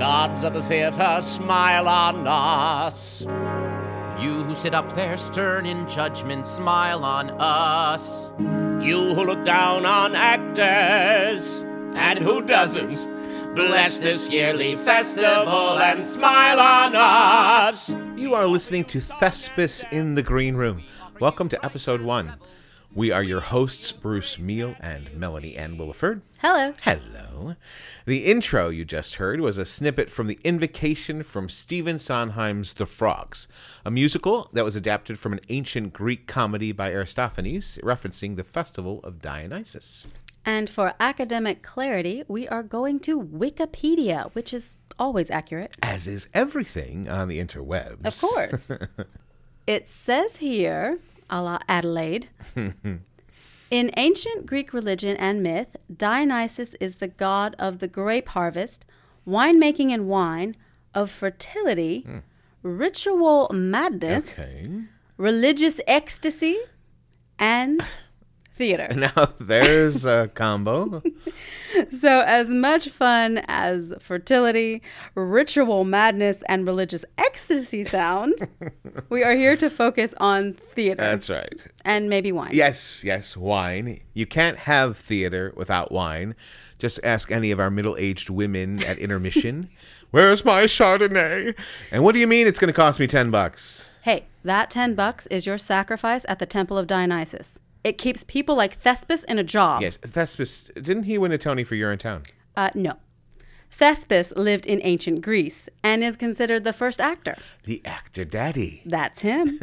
Gods of the theater, smile on us. You who sit up there stern in judgment, smile on us. You who look down on actors, and who doesn't, bless this yearly festival and smile on us. You are listening to Thespis in the Green Room. Welcome to episode one. We are your hosts, Bruce Meahl and Melanie Ann Williford. Hello. Hello. The intro you just heard was a snippet from The Invocation from Stephen Sondheim's The Frogs, a musical that was adapted from an ancient Greek comedy by Aristophanes referencing the festival of Dionysus. And for academic clarity, we are going to Wikipedia, which is always accurate. As is everything on the interwebs. Of course. it says here, a la Adelaide. In ancient Greek religion and myth, Dionysus is the god of the grape harvest, winemaking and wine, of fertility, hmm. ritual madness, Okay. religious ecstasy, and theater. Now there's a combo. So, as much fun as fertility, ritual madness, and religious ecstasy sound, we are here to focus on theater That's right. and maybe wine. Yes, yes, wine. You can't have theater without wine. Just ask any of our middle aged women at intermission. Where's my Chardonnay? And what do you mean it's going to cost me 10 bucks? Hey, that 10 bucks is your sacrifice at the Temple of Dionysus. It keeps people like Thespis in a job. Yes, Thespis, didn't he win a Tony for Urinetown? Uh, no. Thespis lived in ancient Greece and is considered the first actor. The actor daddy. That's him.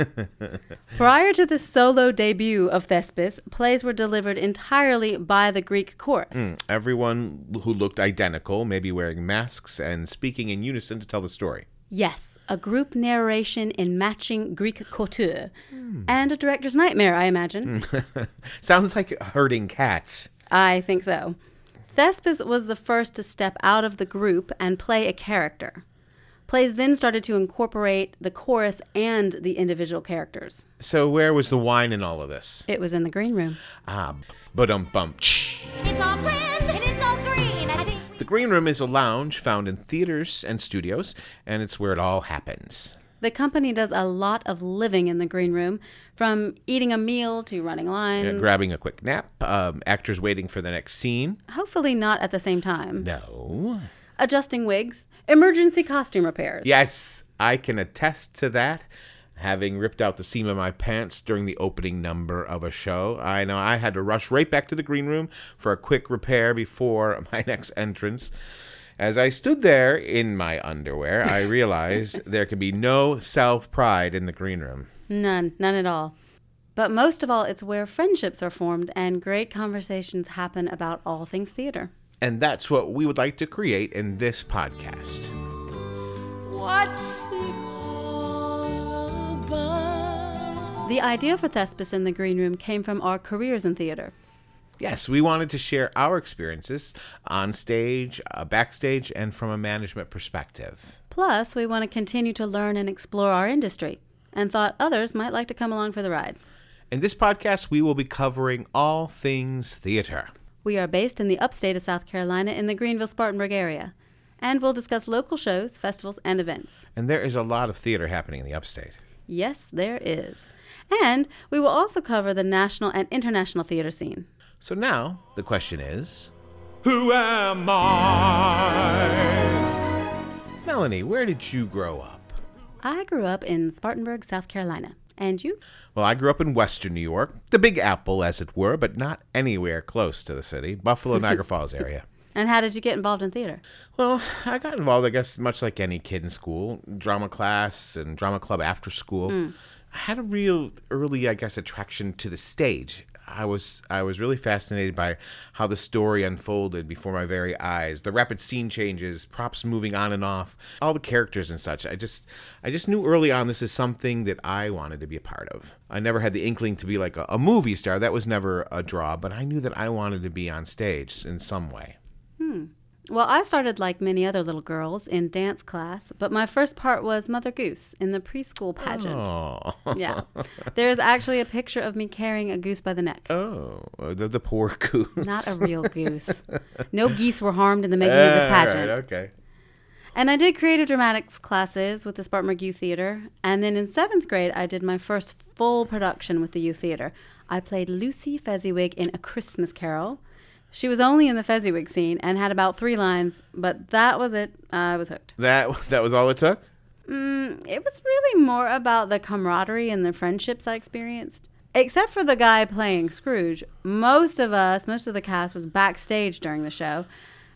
Prior to the solo debut of Thespis, plays were delivered entirely by the Greek chorus. Everyone who looked identical, maybe wearing masks and speaking in unison to tell the story. Yes, a group narration in matching Greek couture. And a director's nightmare, I imagine. Sounds like herding cats. I think so. Thespis was the first to step out of the group and play a character. Plays then started to incorporate the chorus and the individual characters. So, where was the wine in all of this? It was in the green room. Ah, but um bump. It's all grand The Green Room is a lounge found in theaters and studios, and it's where it all happens. The company does a lot of living in the green room, from eating a meal to running lines. Uh, grabbing a quick nap, um, actors waiting for the next scene. Hopefully, not at the same time. No. Adjusting wigs, emergency costume repairs. Yes, I can attest to that. Having ripped out the seam of my pants during the opening number of a show, I know I had to rush right back to the green room for a quick repair before my next entrance. As I stood there in my underwear, I realized there could be no self pride in the green room. None, none at all. But most of all, it's where friendships are formed and great conversations happen about all things theater. And that's what we would like to create in this podcast. what's The idea for Thespis in the Green Room came from our careers in theater. Yes, we wanted to share our experiences on stage, uh, backstage, and from a management perspective. Plus, we want to continue to learn and explore our industry, and thought others might like to come along for the ride. In this podcast, we will be covering all things theater. We are based in the upstate of South Carolina in the Greenville Spartanburg area, and we'll discuss local shows, festivals, and events. And there is a lot of theater happening in the upstate. Yes, there is. And we will also cover the national and international theater scene. So now, the question is Who am I? Melanie, where did you grow up? I grew up in Spartanburg, South Carolina. And you? Well, I grew up in Western New York, the Big Apple, as it were, but not anywhere close to the city, Buffalo, Niagara Falls area. And how did you get involved in theater? Well, I got involved, I guess, much like any kid in school, drama class and drama club after school. Hmm. I had a real early, I guess, attraction to the stage. I was I was really fascinated by how the story unfolded before my very eyes. The rapid scene changes, props moving on and off, all the characters and such. I just I just knew early on this is something that I wanted to be a part of. I never had the inkling to be like a, a movie star. That was never a draw, but I knew that I wanted to be on stage in some way. Hmm. Well, I started like many other little girls in dance class, but my first part was Mother Goose in the preschool pageant. Oh, Yeah. There is actually a picture of me carrying a goose by the neck. oh, the, the poor goose. Not a real goose. No geese were harmed in the making of this ah, right, pageant. okay. And I did creative dramatics classes with the Spartanburg Youth Theater. And then in seventh grade, I did my first full production with the Youth Theater. I played Lucy Fezziwig in A Christmas Carol. She was only in the Fezziwig scene and had about three lines, but that was it. I was hooked. That that was all it took. Mm, it was really more about the camaraderie and the friendships I experienced. Except for the guy playing Scrooge, most of us, most of the cast was backstage during the show.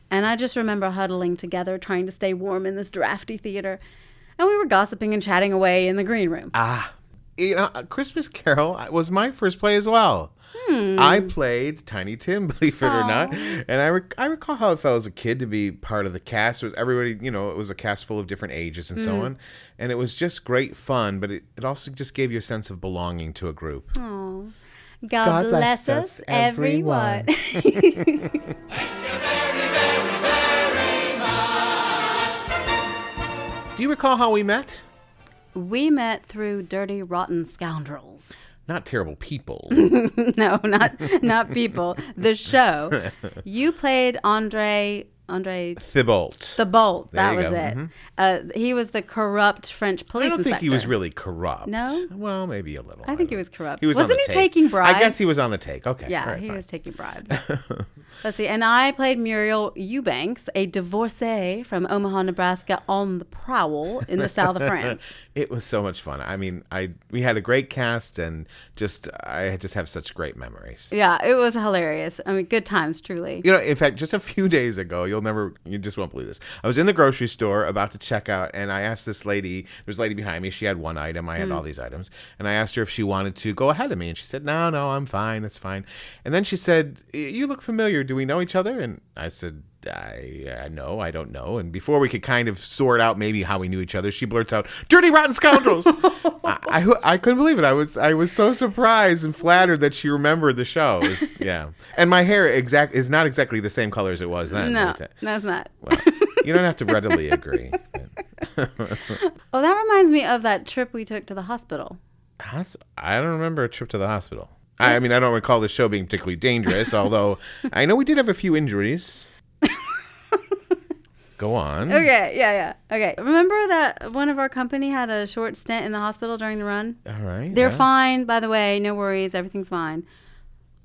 And I just remember huddling together, trying to stay warm in this drafty theater. And we were gossiping and chatting away in the green room. Ah, you know, uh, Christmas Carol uh, was my first play as well. Hmm. I played Tiny Tim, believe it or not, and I rec- I recall how it felt as a kid to be part of the cast. It was everybody, you know, it was a cast full of different ages and so hmm. on, and it was just great fun. But it, it also just gave you a sense of belonging to a group. God, bless, us, everyone. Do you recall how we met? We met through Dirty Rotten Scoundrels. Not terrible people. no, not not people. The show. You played Andre Andre Thibault. Thibault, That was go. it. Mhm. Uh, he was the corrupt French police. I don't think he was really corrupt. No? Well, maybe a little. I think he was corrupt. He was wasn't he take. taking bribes? I guess he was on the take. Okay. Yeah, right, he fine. was taking bribes. Let's see. And I played Muriel Eubanks, a divorcee from Omaha, Nebraska, on the prowl in the south of France. It was so much fun. I mean, I we had a great cast and just I just have such great memories. Yeah, it was hilarious. I mean, good times, truly. You know, in fact, just a few days ago, you'll never, you just won't believe this. I was in the grocery store about to check out, and I asked this lady. There's a lady behind me. She had one item. I had Mm. all these items, and I asked her if she wanted to go ahead of me, and she said, "No, no, I'm fine. That's fine." And then she said, "You look familiar. Do we know each other?" And I said. I, I know, I don't know. And before we could kind of sort out maybe how we knew each other, she blurts out, "Dirty rotten scoundrels!" I, I, I couldn't believe it. I was I was so surprised and flattered that she remembered the show. It's- yeah, and my hair exact is not exactly the same color as it was then. No, that's not. well, you don't have to readily agree. Oh, that reminds me of that trip we took to the hospital. Hos- I don't remember a trip to the hospital. I mean, I don't recall the show being particularly dangerous, although I know we did have a few injuries. Go on. Okay, yeah, yeah. Okay. Remember that one of our company had a short stint in the hospital during the run? All right. They're yeah. fine, by the way. No worries. Everything's fine.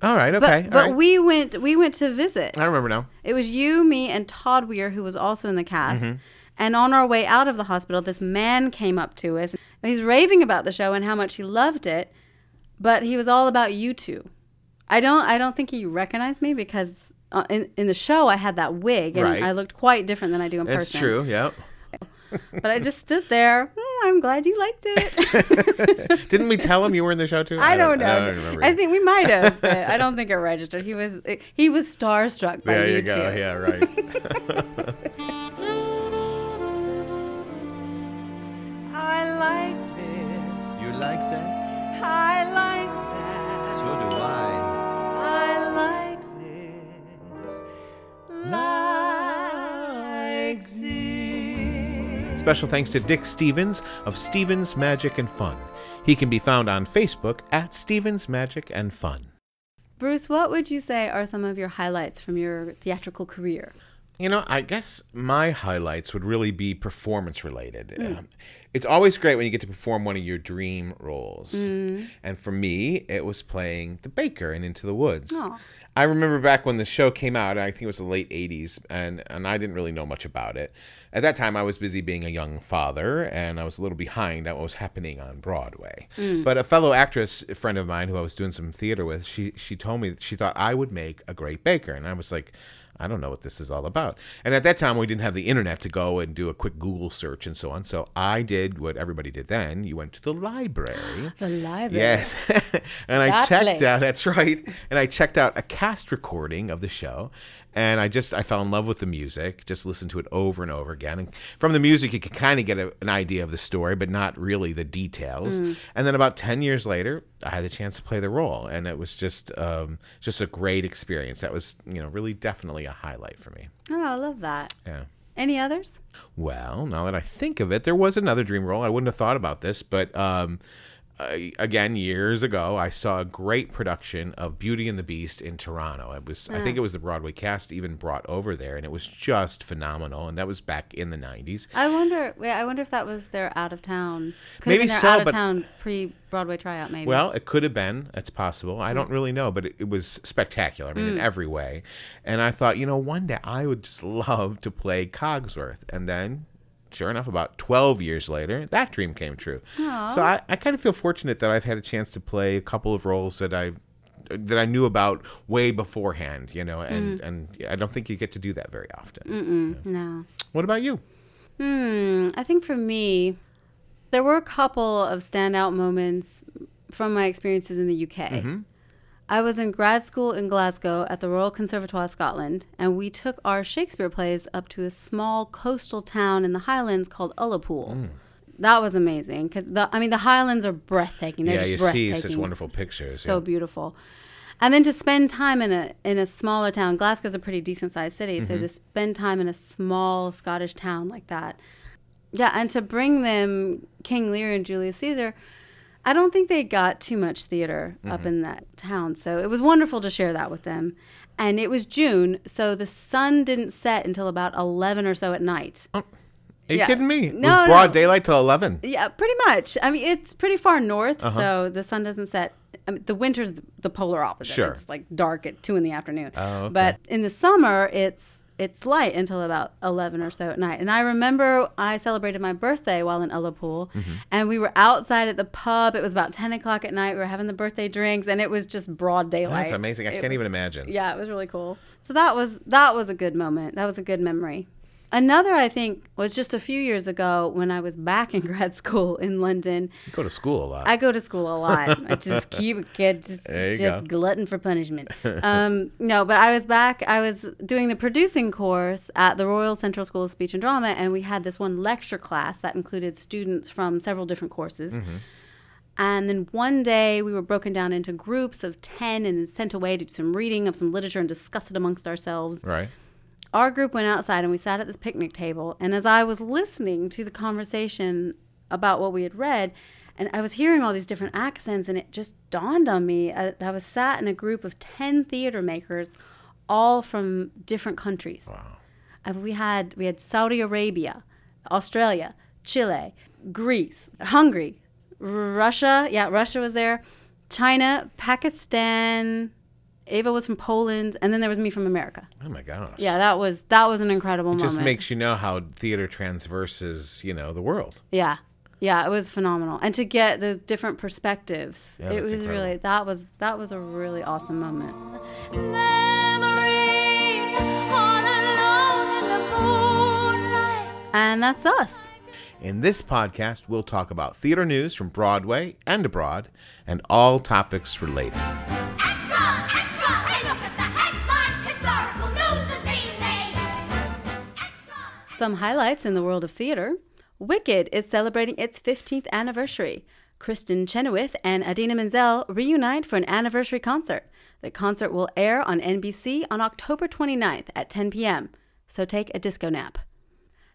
All right. Okay. all but right. we went we went to visit. I remember now. It was you, me, and Todd Weir, who was also in the cast. Mm-hmm. And on our way out of the hospital, this man came up to us. And he's raving about the show and how much he loved it, but he was all about you two. I don't I don't think he recognized me because uh, in in the show I had that wig and Right. I looked quite different than I do in That's person. true. Yep. But I just stood there. "Hmm, I'm glad you liked it. Didn't we tell him you were in the show too? I don't know. I don't remember. I think we might have, but I don't think it registered. He was he was starstruck by There you, you go. Yeah. Right. Special thanks to Dick Stevens of Stevens Magic and Fun. He can be found on Facebook at Stevens Magic and Fun. Bruce, what would you say are some of your highlights from your theatrical career? You know, I guess my highlights would really be performance related. Hmm. Um, it's always great when you get to perform one of your dream roles. Hmm. And for me, it was playing the baker in Into the Woods. Aw. I remember back when the show came out, I think it was the late 80s, and, and I didn't really know much about it. At that time, I was busy being a young father, and I was a little behind on what was happening on Broadway. Hmm. But a fellow actress, a friend of mine who I was doing some theater with, she, she told me that she thought I would make a great baker. And I was like, I don't know what this is all about. And at that time, we didn't have the internet to go and do a quick Google search and so on. So I did what everybody did then. You went to the library. The library. Yes. and I checked place. out, that's right. And I checked out a cast recording of the show. And I just, I fell in love with the music, just listened to it over and over again. And from the music, you could kind of get a, an idea of the story, but not really the details. Mm. And then about 10 years later, I had the chance to play the role. And it was just, um, just a great experience. That was, you know, really definitely a highlight for me. Oh, I love that. Yeah. Any others? Well, now that I think of it, there was another dream role. I wouldn't have thought about this, but um, I, again, years ago, I saw a great production of Beauty and the Beast in Toronto. It was, I think it was the Broadway cast even brought over there, and it was just phenomenal. And that was back in the '90s. I wonder. Wait, I wonder if that was their out of town. Could Maybe have been their so, out of but- town pre Broadway tryout. Maybe. Well, it could have been. It's possible. I Mm. don't really know, but it, it was spectacular. I mean, in every way. And I thought, you know, one day I would just love to play Cogsworth. And then, sure enough, about 12 years later, that dream came true. So I, I kind of feel fortunate that I've had a chance to play a couple of roles that I that I knew about way beforehand, you know, Mm. and and I don't think you get to do that very often. no. What about you? Hmm. I think for me, there were a couple of standout moments from my experiences in the UK. Mm-hmm. I was in grad school in Glasgow at the Royal Conservatoire Scotland, and we took our Shakespeare plays up to a small coastal town in the Highlands called Ullapool. Mm. That was amazing because the I mean the Highlands are breathtaking. They're yeah, just you see such wonderful pictures. So yeah. beautiful. And then to spend time in a in a smaller town, Glasgow's a pretty decent sized city, Mm-hmm. so to spend time in a small Scottish town like that. Yeah, and to bring them King Lear and Julius Caesar, I don't think they got too much theater up Mm-hmm. in that town. So it was wonderful to share that with them. And it was June, so the sun didn't set until about 11 or so at night. Are you yeah. kidding me? No, broad daylight till 11. Yeah, pretty much. I mean, it's pretty far north, Uh-huh. so the sun doesn't set. I mean, the winter's the polar opposite. Sure. It's like dark at two in the afternoon. Oh, okay. But in the summer, it's it's light until about eleven or so at night. And I remember I celebrated my birthday while in Ullapool, Mm-hmm. and we were outside at the pub. It was about ten o'clock at night. We were having the birthday drinks, and it was just broad daylight. That's amazing. I It can't even imagine. Yeah, it was really cool. So that was that was a good moment. That was a good memory. Another, I think, was just a few years ago when I was back in grad school in London. You go to school a lot. I go to school a lot. I just keep kid, just, just go. glutton for punishment. Um, no, but I was back. I was doing the producing course at the Royal Central School of Speech and Drama, and we had this one lecture class that included students from several different courses. Mm-hmm. And then one day we were broken down into groups of 10 and sent away to do some reading of some literature and discuss it amongst ourselves right. Our group went outside and we sat at this picnic table. And as I was listening to the conversation about what we had read, and I was hearing all these different accents, and it just dawned on me uh, that I was sat in a group of 10 theater makers, all from different countries. Wow. we had we had Saudi Arabia, Australia, Chile, Greece, Hungary, Russia. Yeah, Russia was there. China, Pakistan. Ava was from Poland, and then there was me from America. Oh my gosh. Yeah, that was that was an incredible It moment. just makes you know how theater transverses, you know, the world. yeah, yeah, it was phenomenal, and to get those different perspectives, Yeah, it was incredible. really that was that was a really awesome moment. Memory all alone in the. And that's us. In this podcast, we'll talk about theater news from Broadway and abroad, and all topics related. Some highlights in the world of theater. Wicked is celebrating its 15th anniversary. Kristin Chenoweth and Idina Menzel reunite for an anniversary concert. The concert will air on NBC on October 29th at 10 p.m. So take a disco nap.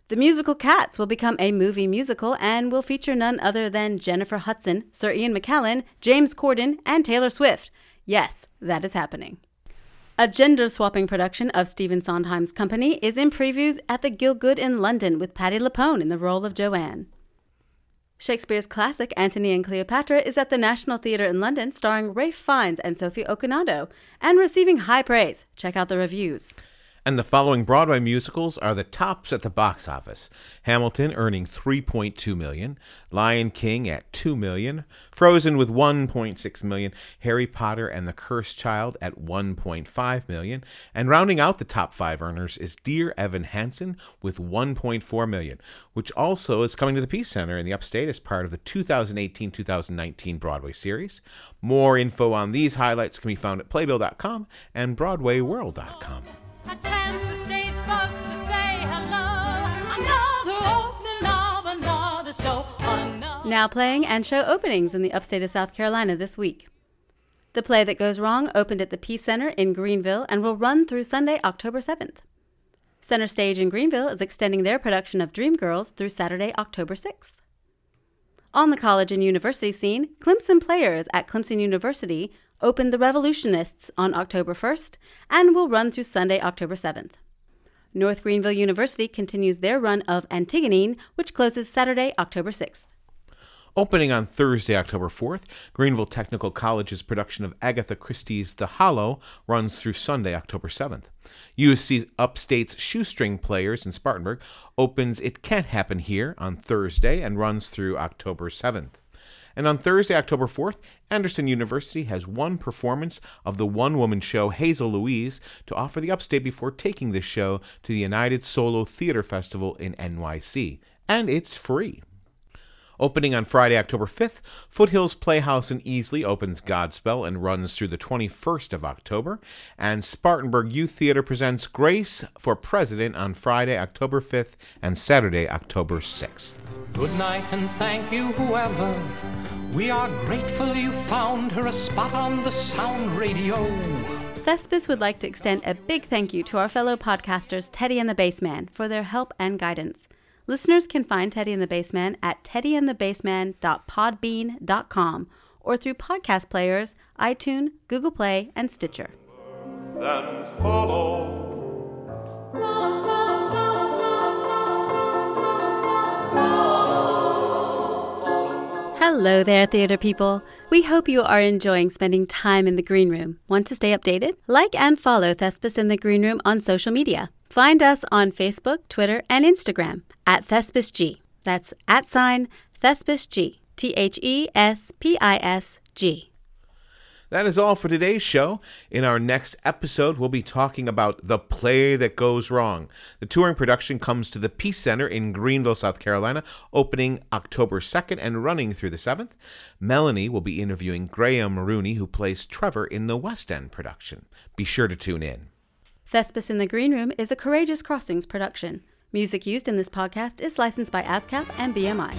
The musical Cats will become a movie musical and will feature none other than Jennifer Hudson, Sir Ian McKellen, James Corden, and Taylor Swift. Yes, that is happening. A gender swapping production of Stephen Sondheim's company is in previews at the Gielgud in London with Patti LuPone in the role of Joanne. Shakespeare's classic Antony and Cleopatra is at the National Theatre in London starring Ralph Fiennes and Sophie Okonedo and receiving high praise. Check out the reviews. And the following Broadway musicals are the tops at the box office. Hamilton earning 3.2 million, Lion King at 2 million, Frozen with 1.6 million, Harry Potter and the Cursed Child at 1.5 million, and rounding out the top 5 earners is Dear Evan Hansen with 1.4 million, which also is coming to the Peace Center in the Upstate as part of the 2018-2019 Broadway series. More info on these highlights can be found at playbill.com and broadwayworld.com. A chance for stage folks to say hello. Another opening of another show. Another Now playing and show openings in the upstate of South Carolina this week. The play that goes wrong opened at the Peace Center in Greenville and will run through Sunday, October 7th. Center Stage in Greenville is extending their production of Dreamgirls through Saturday, October 6th. On the college and university scene, Clemson players at Clemson University opened the Revolutionists on October 1st and will run through Sunday, October 7th. North Greenville University continues their run of Antigone, which closes Saturday, October 6th. Opening on Thursday, October 4th, Greenville Technical College's production of Agatha Christie's The Hollow runs through Sunday, October 7th. USC Upstate's Shoestring Players in Spartanburg opens It Can't Happen Here on Thursday and runs through October 7th. And on Thursday, October 4th, Anderson University has one performance of the one woman show Hazel Louise to offer the upstate before taking this show to the United Solo Theater Festival in NYC. And it's free. Opening on Friday, October 5th, Foothills Playhouse in Easley opens Godspell and runs through the 21st of October. And Spartanburg Youth Theater presents Grace for President on Friday, October 5th and Saturday, October 6th. Good night and thank you, whoever. We are grateful you found her a spot on the sound radio. Thespis would like to extend a big thank you to our fellow podcasters Teddy and the Bassman for their help and guidance. Listeners can find Teddy and the Bassman at teddyandthebassman.podbean.com or through podcast players, iTunes, Google Play, and Stitcher. then follow. Hello there, theater people. We hope you are enjoying spending time in the green room. Want to stay updated? Like and follow Thespis in the Green Room on social media. Find us on Facebook, Twitter, and Instagram at ThespisG. That's at sign ThespisG. T H E S P I S G. That is all for today's show. In our next episode, we'll be talking about The Play That Goes Wrong. The touring production comes to the Peace Center in Greenville, South Carolina, opening October 2nd and running through the 7th. Melanie will be interviewing Graham Rooney, who plays Trevor in the West End production. Be sure to tune in. Thespis in the Green Room is a Courageous Crossings production. Music used in this podcast is licensed by ASCAP and BMI.